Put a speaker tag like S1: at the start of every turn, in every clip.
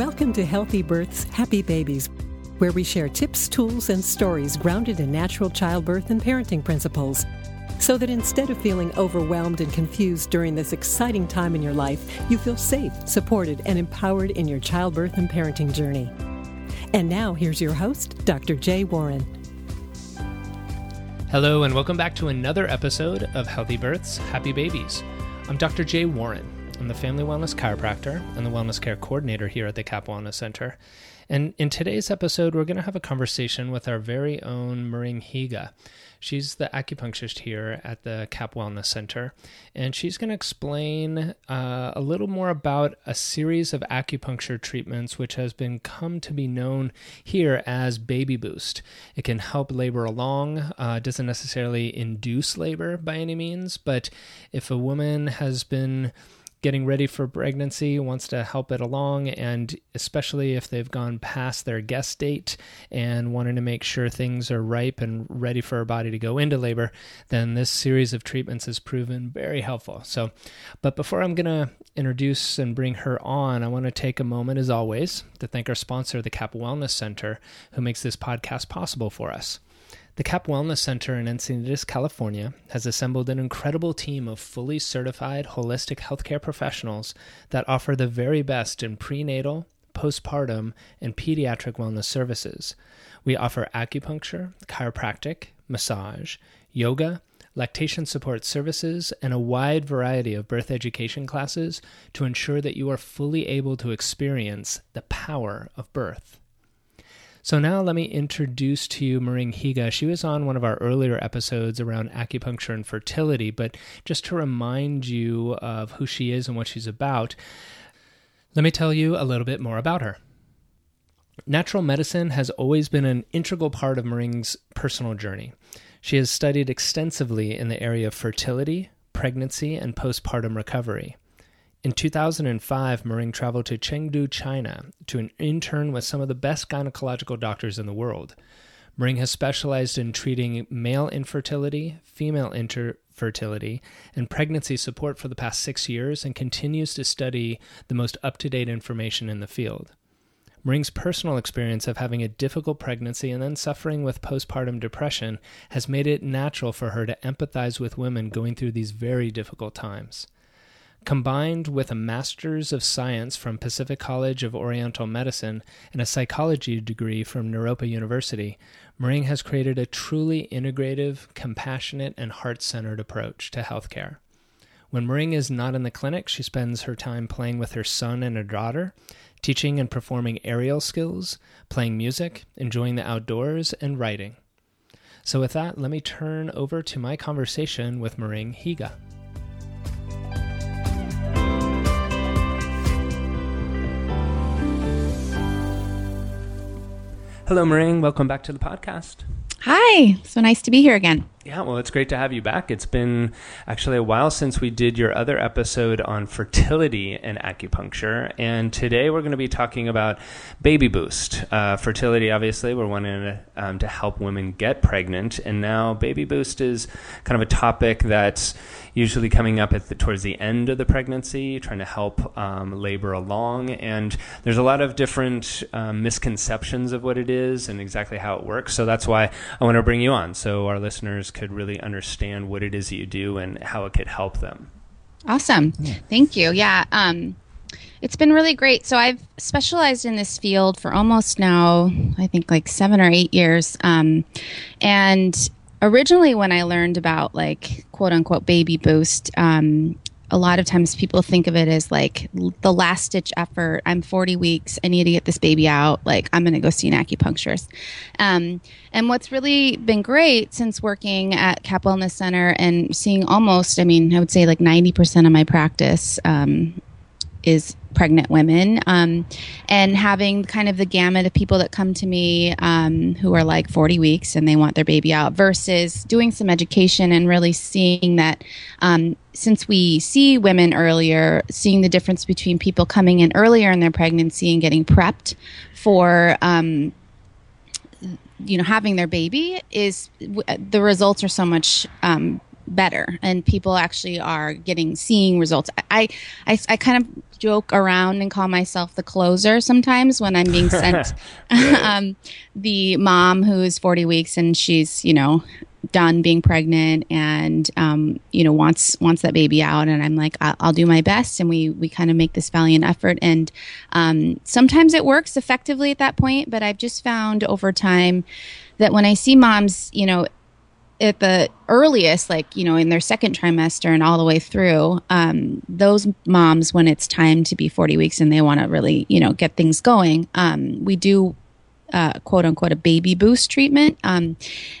S1: Welcome to Healthy Births, Happy Babies, where we share tips, tools, and stories grounded in natural childbirth and parenting principles. So that instead of feeling overwhelmed and confused during this exciting time in your life, you feel safe, supported, and empowered in your childbirth and parenting journey. And now, here's your host, Dr. Jay Warren.
S2: Hello, and welcome back to another episode of Healthy Births, Happy Babies. I'm Dr. Jay Warren. I'm the Family Wellness Chiropractor and the Wellness Care Coordinator here at the CAP Wellness Center. And in today's episode, we're going to have a conversation with our very own Maring Higa. She's the acupuncturist here at the CAP Wellness Center, and she's going to explain uh, a little more about a series of acupuncture treatments which has been come to be known here as Baby Boost. It can help labor along, uh, doesn't necessarily induce labor by any means, but if a woman has been getting ready for pregnancy, wants to help it along, and especially if they've gone past their guess date and wanting to make sure things are ripe and ready for our body to go into labor, then this series of treatments has proven very helpful. So, but before I'm going to introduce and bring her on, I want to take a moment, as always, to thank our sponsor, the CAP Wellness Center, who makes this podcast possible for us. The CAP Wellness Center in Encinitas, California, has assembled an incredible team of fully certified holistic healthcare professionals that offer the very best in prenatal, postpartum, and pediatric wellness services. We offer acupuncture, chiropractic, massage, yoga, lactation support services, and a wide variety of birth education classes to ensure that you are fully able to experience the power of birth. So now let me introduce to you Maring Higa. She was on one of our earlier episodes around acupuncture and fertility, but just to remind you of who she is and what she's about, let me tell you a little bit more about her. Natural medicine has always been an integral part of Maring's personal journey. She has studied extensively in the area of fertility, pregnancy, and postpartum recovery. In 2005, Maring traveled to Chengdu, China to intern with some of the best gynecological doctors in the world. Maring has specialized in treating male infertility, female infertility, and pregnancy support for the past six years and continues to study the most up to date information in the field. Maring's personal experience of having a difficult pregnancy and then suffering with postpartum depression has made it natural for her to empathize with women going through these very difficult times. Combined with a Master's of Science from Pacific College of Oriental Medicine and a psychology degree from Naropa University, Maring has created a truly integrative, compassionate, and heart centered approach to healthcare. When Maring is not in the clinic, she spends her time playing with her son and her daughter, teaching and performing aerial skills, playing music, enjoying the outdoors, and writing. So, with that, let me turn over to my conversation with Maring Higa. Hello, Maring. Welcome back to the podcast.
S3: Hi. So nice to be here again.
S2: Yeah, well, it's great to have you back. It's been actually a while since we did your other episode on fertility and acupuncture. And today we're going to be talking about Baby Boost. Uh, fertility, obviously, we're wanting to, um, to help women get pregnant. And now Baby Boost is kind of a topic that's usually coming up at the, towards the end of the pregnancy, trying to help um, labor along. And there's a lot of different um, misconceptions of what it is and exactly how it works. So that's why I want to bring you on so our listeners could really understand what it is that you do and how it could help them.
S3: Awesome. Yeah. Thank you. Yeah. Um, it's been really great. So I've specialized in this field for almost now, I think like seven or eight years. Um, and originally when I learned about like quote unquote baby boost, um, a lot of times people think of it as like the last ditch effort. I'm 40 weeks. I need to get this baby out. Like I'm going to go see an acupuncturist. Um, and what's really been great since working at Cap Wellness Center and seeing almost, I mean, I would say like 90% of my practice um, is pregnant women. Um, and having kind of the gamut of people that come to me um, who are like 40 weeks and they want their baby out versus doing some education and really seeing that um, since we see women earlier seeing the difference between people coming in earlier in their pregnancy and getting prepped for um, you know having their baby is the results are so much um, better and people actually are getting seeing results. I i, I kind of joke around and call myself the closer sometimes when i'm being sent um, the mom who is 40 weeks and she's you know done being pregnant and um, you know wants wants that baby out. And i'm like i'll, I'll do my best. And we we kind of make this valiant effort. And um, sometimes it works effectively at that point but i've just found over time that when i see moms you know at the earliest, like, you know, in their second trimester and all the way through, um, those moms, when it's time to be 40 weeks and they want to really, you know, get things going, um, we do, uh, quote unquote, a baby boost treatment. Um,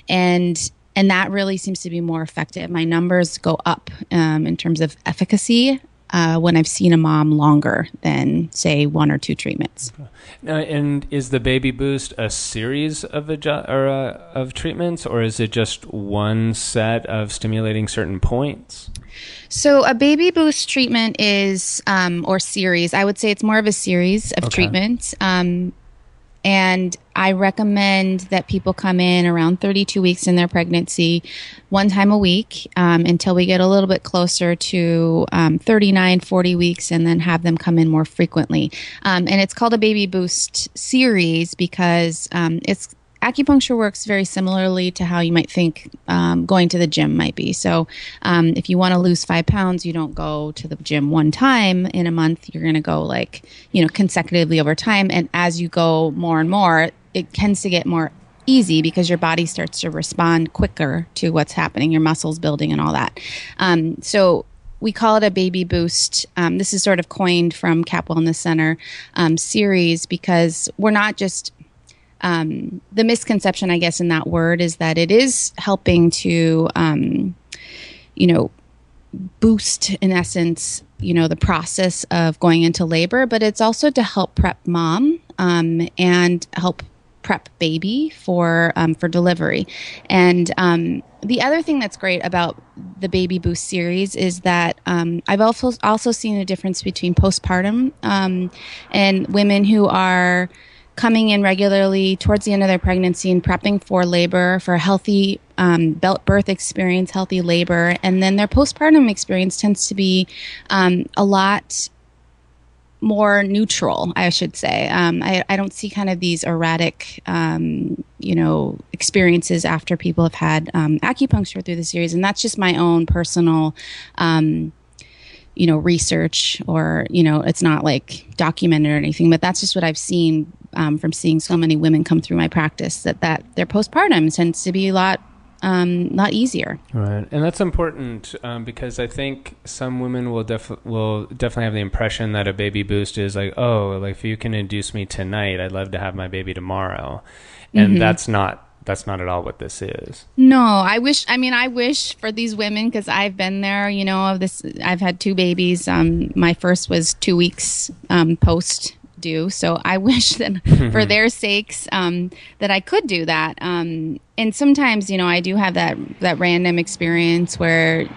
S3: and, and that really seems to be more effective. My numbers go up um, in terms of efficacy uh, when I've seen a mom longer than, say, one or two treatments.
S2: Uh, and is the Baby Boost a series of adju- or, uh, of treatments, or is it just one set of stimulating certain points?
S3: So a Baby Boost treatment is, um, or series, I would say it's more of a series of okay. treatments. Um, and I recommend that people come in around 32 weeks in their pregnancy, one time a week, um, until we get a little bit closer to um, 39, 40 weeks, and then have them come in more frequently. Um, and it's called a Baby Boost series because um, it's acupuncture works very similarly to how you might think um, going to the gym might be. So, um, if you want to lose five pounds, you don't go to the gym one time in a month. You're going to go like, you know, consecutively over time. And as you go more and more, it tends to get more easy because your body starts to respond quicker to what's happening, your muscles building and all that. Um, so, we call it a baby boost. Um, this is sort of coined from Cap Wellness Center um, series because we're not just um, the misconception, I guess, in that word is that it is helping to, um, you know, boost, in essence, you know, the process of going into labor, but it's also to help prep mom um, and help prep baby for um, for delivery. And um, the other thing that's great about the Baby Boost series is that um, I've also also seen a difference between postpartum um, and women who are coming in regularly towards the end of their pregnancy and prepping for labor, for a healthy um, birth experience, healthy labor. And then their postpartum experience tends to be um, a lot more neutral, I should say. Um, I, I, don't see kind of these erratic, um, you know, experiences after people have had um, acupuncture through the series. And that's just my own personal um, you know research or you know it's not like documented or anything but that's just what i've seen um, from seeing so many women come through my practice that that their postpartum tends to be a lot um, lot easier.
S2: Right, and that's important um, because I think some women will def- will definitely have the impression that a baby boost is like, oh, like if you can induce me tonight, I'd love to have my baby tomorrow, and mm-hmm. that's not that's not at all what this is.
S3: No, I wish. I mean, I wish for these women because I've been there. You know, of this. I've had two babies. Um, my first was two weeks um, post do. So I wish that for their sakes um, that I could do that. Um, and sometimes, you know, I do have that that random experience where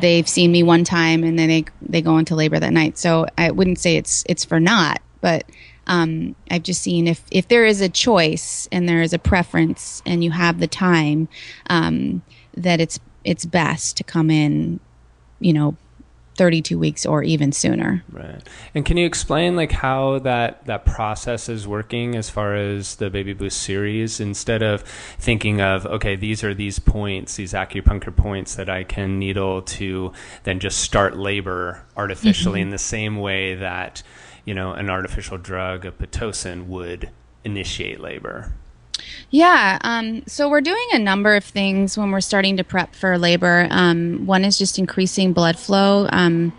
S3: they've seen me one time and then they they go into labor that night. So I wouldn't say it's it's for not, but um, I've just seen if if there is a choice and there is a preference and you have the time, um, that it's it's best to come in, you know, 32 weeks or even sooner.
S2: Right. And can you explain like how that that process is working as far as the Baby Boost series instead of thinking of okay, these are these points, these acupuncture points that I can needle to then just start labor artificially mm-hmm. in the same way that, you know, an artificial drug, a pitocin would initiate labor.
S3: Yeah. Um, so we're doing a number of things when we're starting to prep for labor. Um, one is just increasing blood flow. Um,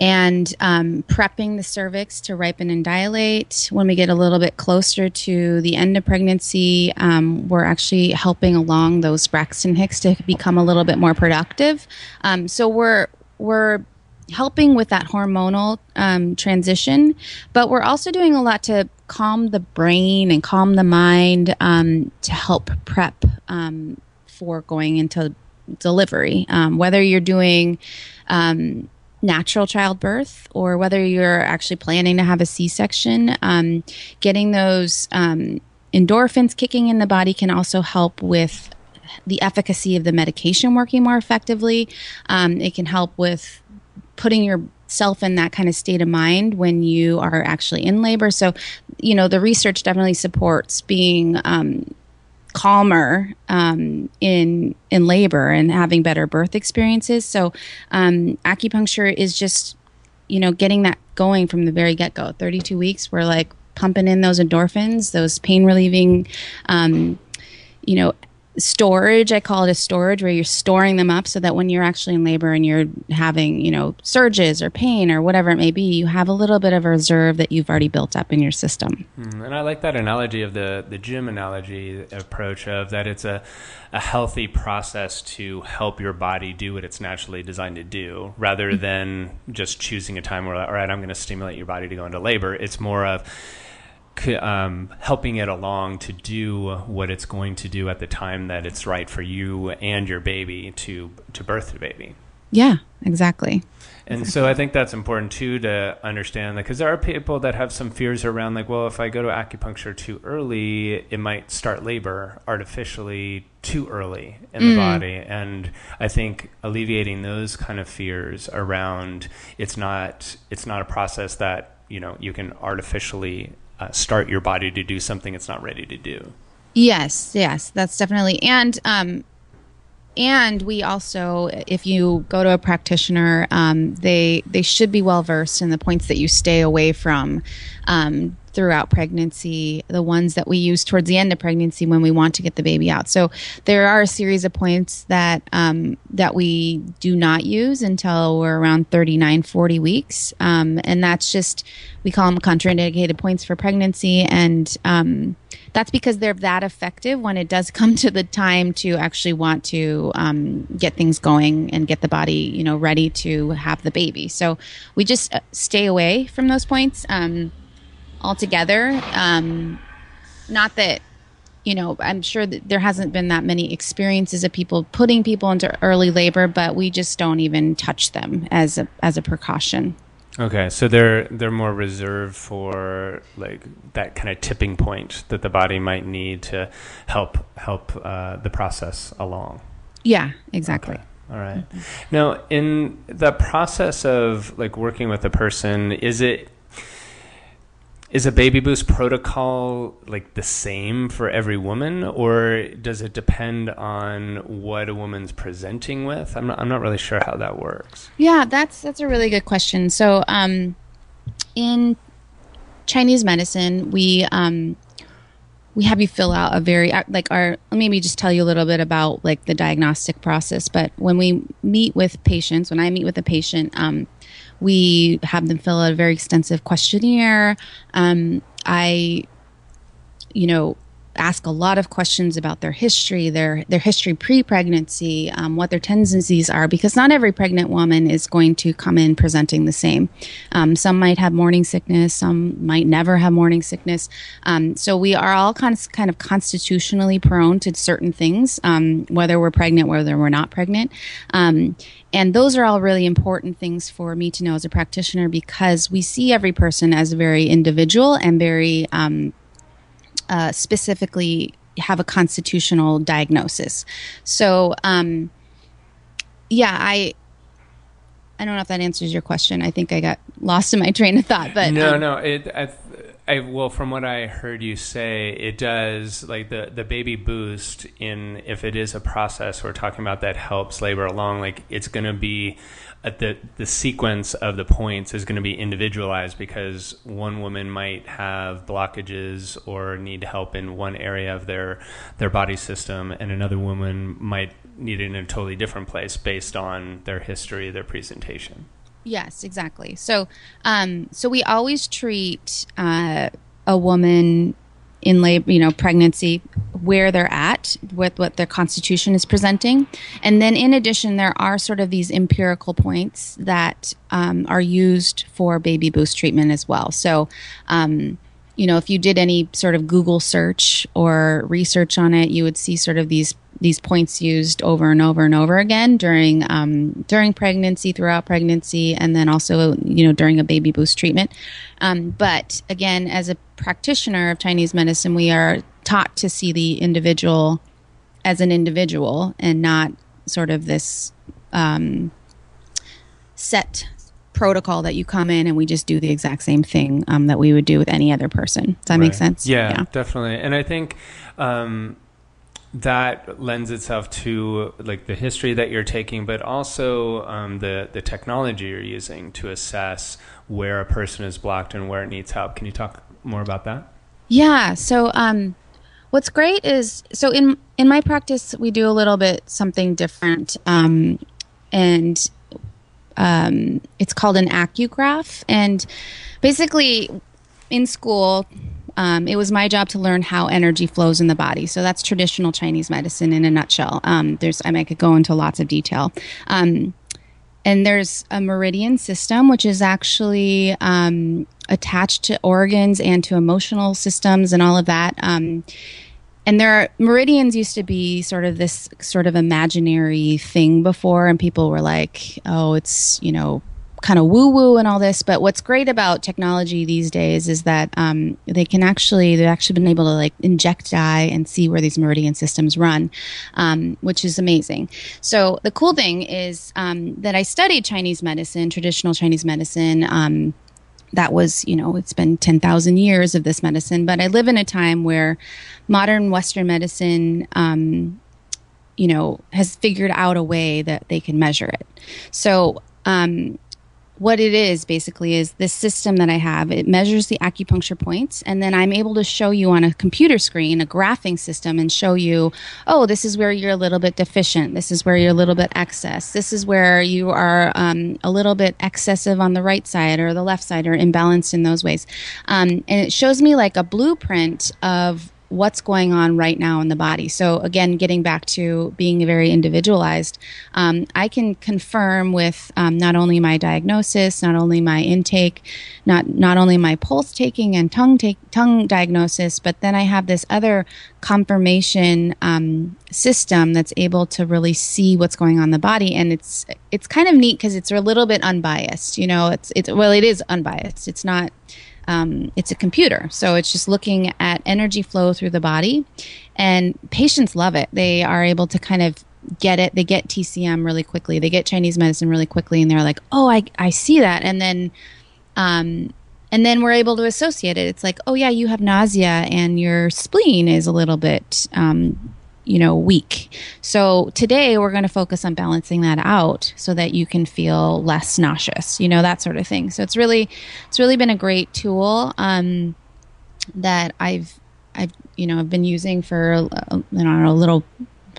S3: and um, prepping the cervix to ripen and dilate. When we get a little bit closer to the end of pregnancy, um, we're actually helping along those Braxton Hicks to become a little bit more productive. Um, so we're we're helping with that hormonal um, transition, but we're also doing a lot to calm the brain and calm the mind um, to help prep um, for going into delivery. Um, whether you're doing um, natural childbirth or whether you're actually planning to have a C section, um, getting those endorphins kicking in the body can also help with the efficacy of the medication working more effectively. Um, it can help with putting yourself in that kind of state of mind when you are actually in labor. So, you know, the research definitely supports being um, calmer um, in in labor and having better birth experiences. So, um, acupuncture is just you know getting that going from the very get go. Thirty two weeks, we're like pumping in those endorphins, those pain relieving, um, you know, storage. I call it a storage where you're storing them up so that when you're actually in labor and you're having, you know, surges or pain or whatever it may be, you have a little bit of a reserve that you've already built up in your system.
S4: Mm, and I like that analogy of the, the gym analogy approach of that it's a, a healthy process to help your body do what it's naturally designed to do rather mm-hmm. than just choosing a time where, all right, I'm going to stimulate your body to go into labor. It's more of, um, helping it along to do what it's going to do at the time that it's right for you and your baby to to birth the baby.
S3: Yeah, exactly.
S4: And so I think that's important too to understand that because there are people that have some fears around like, well, if I go to acupuncture too early, it might start labor artificially too early in mm. the body. And I think alleviating those kind of fears around it's not it's not a process that you know you can artificially uh, start your body to do something it's not ready to do.
S3: Yes, yes, that's definitely. And um, and we also, if you go to a practitioner, um, they they should be well versed in the points that you stay away from. Um, throughout pregnancy, the ones that we use towards the end of pregnancy when we want to get the baby out. So there are a series of points that um, that we do not use until we're around 39, 40 weeks, um, and that's just we call them contraindicated points for pregnancy, and um, that's because they're that effective when it does come to the time to actually want to um, get things going and get the body, you know, ready to have the baby. So we just uh, stay away from those points. Um, altogether. Um, not that you know, I'm sure that there hasn't been that many experiences of people putting people into early labor, but we just don't even touch them as a as a precaution.
S4: Okay, so they're they're more reserved for like that kind of tipping point that the body might need to help help uh, the process along.
S3: Yeah, exactly.
S4: Okay. All right. Now, in the process of like working with a person, is it is a baby boost protocol like the same for every woman or does it depend on what a woman's presenting with? I'm not, I'm not really sure how that works.
S3: Yeah that's that's a really good question. So um, in chinese medicine we um, we have you fill out a very uh, like our let me just tell you a little bit about like the diagnostic process. But when we meet with patients when i meet with a patient um, we have them fill out a very extensive questionnaire. Um, I, you know, ask a lot of questions about their history, their their history pre-pregnancy, um, what their tendencies are, because not every pregnant woman is going to come in presenting the same. Um, some might have morning sickness, some might never have morning sickness. Um, so we are all kind of kind of constitutionally prone to certain things, um, whether we're pregnant, whether we're not pregnant. Um, and those are all really important things for me to know as a practitioner because we see every person as very individual and very um, uh, specifically have a constitutional diagnosis. So, um, yeah, I I don't know if that answers your question. I think I got lost in my train of thought, but
S4: no, um, no. It, I, I, well, from what I heard you say, it does like the the baby boost in if it is a process we're talking about that helps labor along. Like it's going to be the the sequence of the points is going to be individualized because one woman might have blockages or need help in one area of their their body system, and another woman might need it in a totally different place based on their history, their presentation.
S3: Yes, exactly. So, um, so we always treat uh, a woman in labor, you know, pregnancy, where they're at with what their constitution is presenting. And then in addition, there are sort of these empirical points that um, are used for baby boost treatment as well. So, um, you know, if you did any sort of Google search or research on it, you would see sort of these these points used over and over and over again during um, during pregnancy, throughout pregnancy, and then also you know during a baby boost treatment. Um, but again, as a practitioner of Chinese medicine, we are taught to see the individual as an individual and not sort of this um, set protocol that you come in and we just do the exact same thing um, that we would do with any other person. Does that right. make sense?
S4: Yeah, yeah, definitely. And I think um, that lends itself to like the history that you're taking, but also um, the the technology you're using to assess where a person is blocked and where it needs help. Can you talk more about that?
S3: Yeah. So um, what's great is so in in my practice we do a little bit something different, um, and um, it's called an Acugraph, and basically in school um, it was my job to learn how energy flows in the body. So that's traditional Chinese medicine in a nutshell. Um, there's, I, mean, I could go into lots of detail. Um, and there's a meridian system, which is actually um, attached to organs and to emotional systems and all of that. Um, and there are meridians used to be sort of this sort of imaginary thing before, and people were like, "Oh, it's you know kind of woo woo and all this. But what's great about technology these days is that um, they can actually they've actually been able to like inject dye and see where these meridian systems run, um, which is amazing. So the cool thing is um, that I studied Chinese medicine, traditional Chinese medicine um, that was, you know, it's been 10,000 years of this medicine, but I live in a time where modern Western medicine, um, you know, has figured out a way that they can measure it. So, um, what it is basically is this system that I have. It measures the acupuncture points, and then I'm able to show you on a computer screen a graphing system and show you, oh, this is where you're a little bit deficient. This is where you're a little bit excess. This is where you are um, a little bit excessive on the right side or the left side or imbalanced in those ways. Um, and it shows me like a blueprint of what's going on right now in the body. So again, getting back to being very individualized, um, I can confirm with um, not only my diagnosis, not only my intake, not not only my pulse taking and tongue take, tongue diagnosis, but then I have this other confirmation um, system that's able to really see what's going on in the body, and it's it's kind of neat because it's a little bit unbiased. You know, it's it's well, it is unbiased. It's not um, it's a computer. So it's just looking at energy flow through the body. And patients love it. They are able to kind of get it. They get TCM really quickly. They get Chinese medicine really quickly. And they're like, oh, I, I see that. And then, um, and then we're able to associate it. It's like, oh, yeah, you have nausea and your spleen is a little bit um, you know, weak. So today we're going to focus on balancing that out so that you can feel less nauseous, you know, that sort of thing. So it's really, it's really been a great tool um, that I've, I've, you know, I've been using for, uh, you know, a little,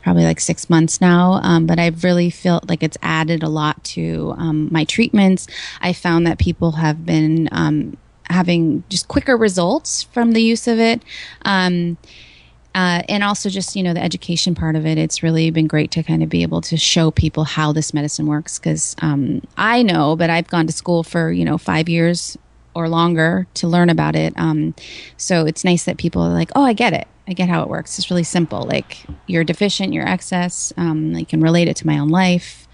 S3: probably like six months now. Um, but I've really felt like it's added a lot to um, my treatments. I found that people have been um, having just quicker results from the use of it. Uh, and also just you know the education part of it. It's really been great to kind of be able to show people how this medicine works because um, i know but i've gone to school for you know five years or longer to learn about it. Um, so it's nice that people are like oh i get it. I get how it works. It's really simple. Like you're deficient you're excess um, i can relate it to my own life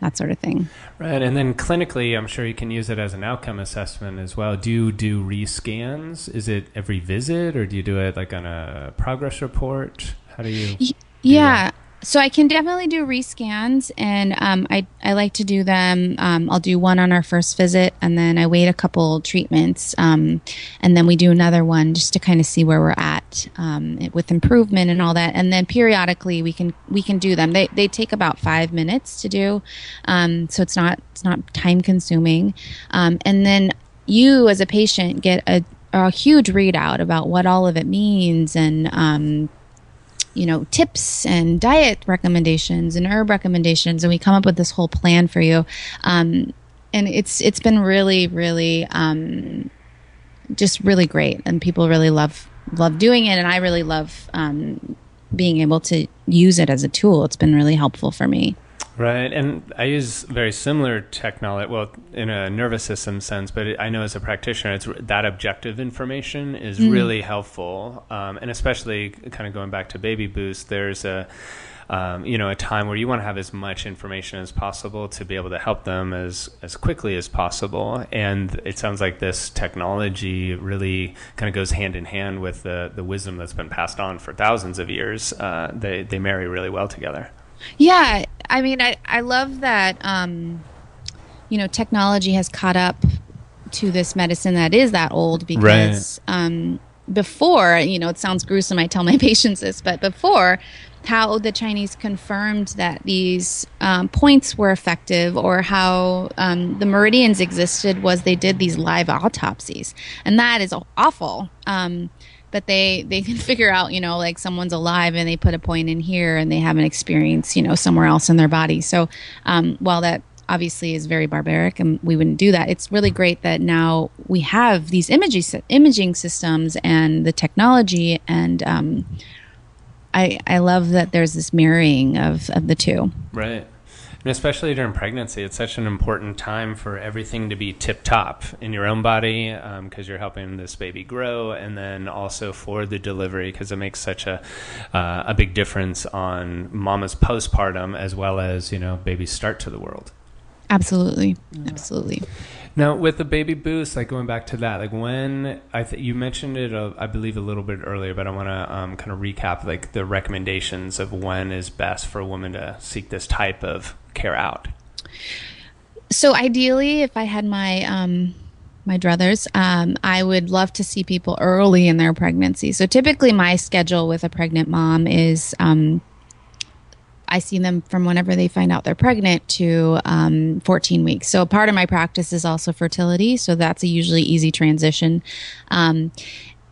S3: that sort of thing.
S4: Right, and then clinically, I'm sure you can use it as an outcome assessment as well. Do you do rescans? Is it every visit, or do you do it like on a progress report? How do you?
S3: Do yeah, that? So I can definitely do rescans, and um, I I like to do them. Um, I'll do one on our first visit, and then I wait a couple treatments, um, and then we do another one just to kind of see where we're at um, with improvement and all that. And then periodically we can we can do them. They they take about five minutes to do, um, so it's not it's not time consuming. Um, and then you as a patient get a a huge readout about what all of it means and you know tips and diet recommendations and herb recommendations and we come up with this whole plan for you. Um, and it's it's been really really um, just really great and people really love love doing it and i really love um, being able to use it as a tool. It's been really helpful for me
S4: Right, and I use very similar technology, well, in a nervous system sense, but I know as a practitioner, it's that objective information is mm. really helpful, um, and especially kind of going back to Baby Boost, there's a um, you know, a time where you want to have as much information as possible to be able to help them as as quickly as possible. And it sounds like this technology really kind of goes hand in hand with the the wisdom that's been passed on for thousands of years. Uh, they they marry really well together.
S3: Yeah, I mean, I I love that. Um, you know, technology has caught up to this medicine that is that old because right. um, before, you know, it sounds gruesome. I tell my patients this, but before, how the Chinese confirmed that these um, points were effective or how um, the meridians existed was they did these live autopsies, and that is awful. Um, but they they can figure out, you know, like someone's alive and they put a point in here and they have an experience, you know, somewhere else in their body. So um, while that obviously is very barbaric and we wouldn't do that. It's really great that now we have these imaging imaging systems and the technology and um, I I love that there's this marrying of of the two.
S4: Right. And especially during pregnancy, it's such an important time for everything to be tip top in your own body because um, you're helping this baby grow, and then also for the delivery because it makes such a uh, a big difference on mama's postpartum as well as you know baby's start to the world.
S3: Absolutely, absolutely.
S4: Now, with the baby boost, like going back to that, like when I th- you mentioned it, uh, I believe a little bit earlier, but I want to um, kind of recap like the recommendations of when is best for a woman to seek this type of care out.
S3: So, ideally, if I had my um, my druthers, um, I would love to see people early in their pregnancy. So, typically, my schedule with a pregnant mom is um, I see them from whenever they find out they're pregnant to um, 14 weeks. So part of my practice is also fertility. So that's a usually easy transition. Um,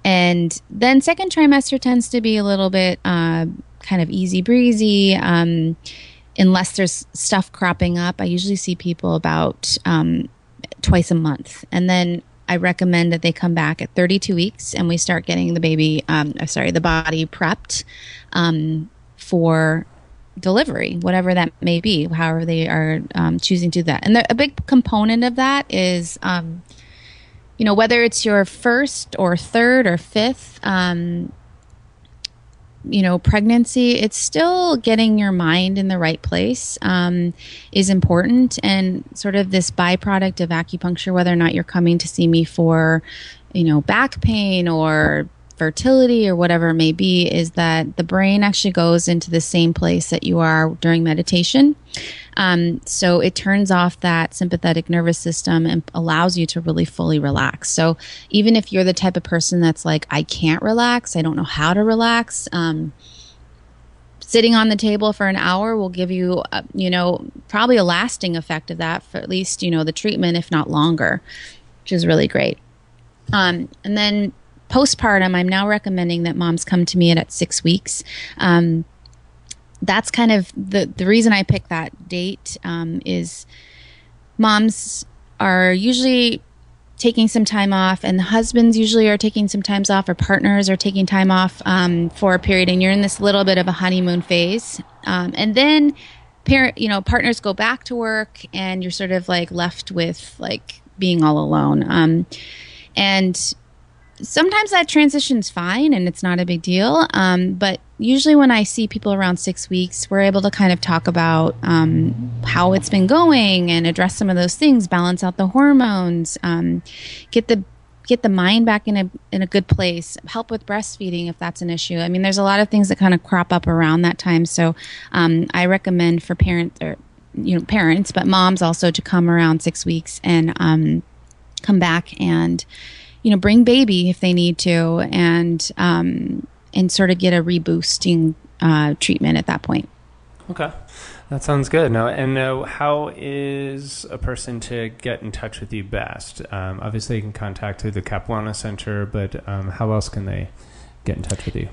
S3: and then second trimester tends to be a little bit uh, kind of easy breezy. Um, unless there's stuff cropping up, I usually see people about um, twice a month. And then I recommend that they come back at 32 weeks and we start getting the baby, um, sorry, the body prepped um, for delivery, whatever that may be, however they are um, choosing to do that. And the, a big component of that is, um, you know, whether it's your first or third or fifth, um, you know, pregnancy, it's still getting your mind in the right place um, is important. And sort of this byproduct of acupuncture, whether or not you're coming to see me for, you know, back pain or fertility or whatever it may be is that the brain actually goes into the same place that you are during meditation. Um, so it turns off that sympathetic nervous system and allows you to really fully relax. So even if you're the type of person that's like, I can't relax, I don't know how to relax, um, sitting on the table for an hour will give you, uh, you know, probably a lasting effect of that for at least, you know, the treatment, if not longer, which is really great. Um, and then postpartum, I'm now recommending that moms come to me at, at six weeks. Um, that's kind of the the reason I picked that date um, is moms are usually taking some time off, and the husbands usually are taking some times off, or partners are taking time off um, for a period, and you're in this little bit of a honeymoon phase, um, and then parent, you know, partners go back to work, and you're sort of like left with like being all alone, um, and sometimes that transition's fine and it's not a big deal. Um, but usually, when I see people around six weeks, we're able to kind of talk about um, how it's been going and address some of those things, balance out the hormones, um, get the get the mind back in a in a good place, help with breastfeeding if that's an issue. I mean, there's a lot of things that kind of crop up around that time. So um, I recommend for parents or you know parents, but moms also to come around six weeks and um, come back and you know, bring baby if they need to, and um, and sort of get a reboosting uh, treatment at that point.
S4: Okay. That sounds good. Now, and uh, how is a person to get in touch with you best? Um, obviously, you can contact through the Cap Wellness Center, but um, how else can they get in touch with you?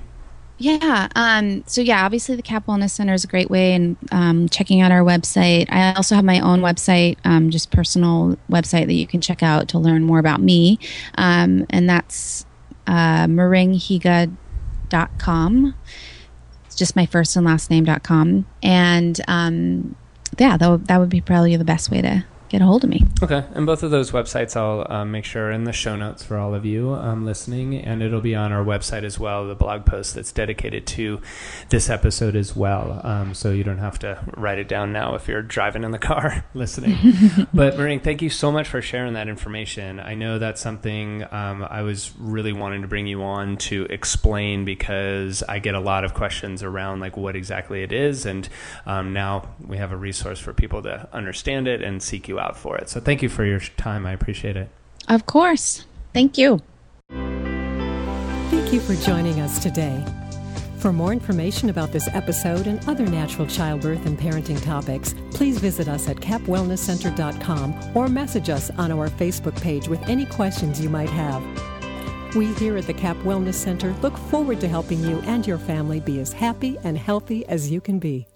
S3: Yeah. Um, so yeah, obviously the Cap Wellness Center is a great way, and um, checking out our website. I also have my own website, um, just personal website that you can check out to learn more about me, um, and that's uh, com. It's just my first and last name.com, and um, yeah, that, w- that would be probably the best way to get a hold of me.
S4: Okay, and both of those websites I'll um, make sure in the show notes for all of you um, listening, and it'll be on our website as well, the blog post that's dedicated to this episode as well. Um, so you don't have to write it down now if you're driving in the car listening. but Maureen, thank you so much for sharing that information. I know that's something um, I was really wanting to bring you on to explain because I get a lot of questions around like what exactly it is, and um, now we have a resource for people to understand it and seek you out for it. So thank you for your time. I appreciate it.
S3: Of course. Thank you.
S1: Thank you for joining us today. For more information about this episode and other natural childbirth and parenting topics, please visit us at capwellnesscenter.com or message us on our Facebook page with any questions you might have. We here at the CAP Wellness Center look forward to helping you and your family be as happy and healthy as you can be.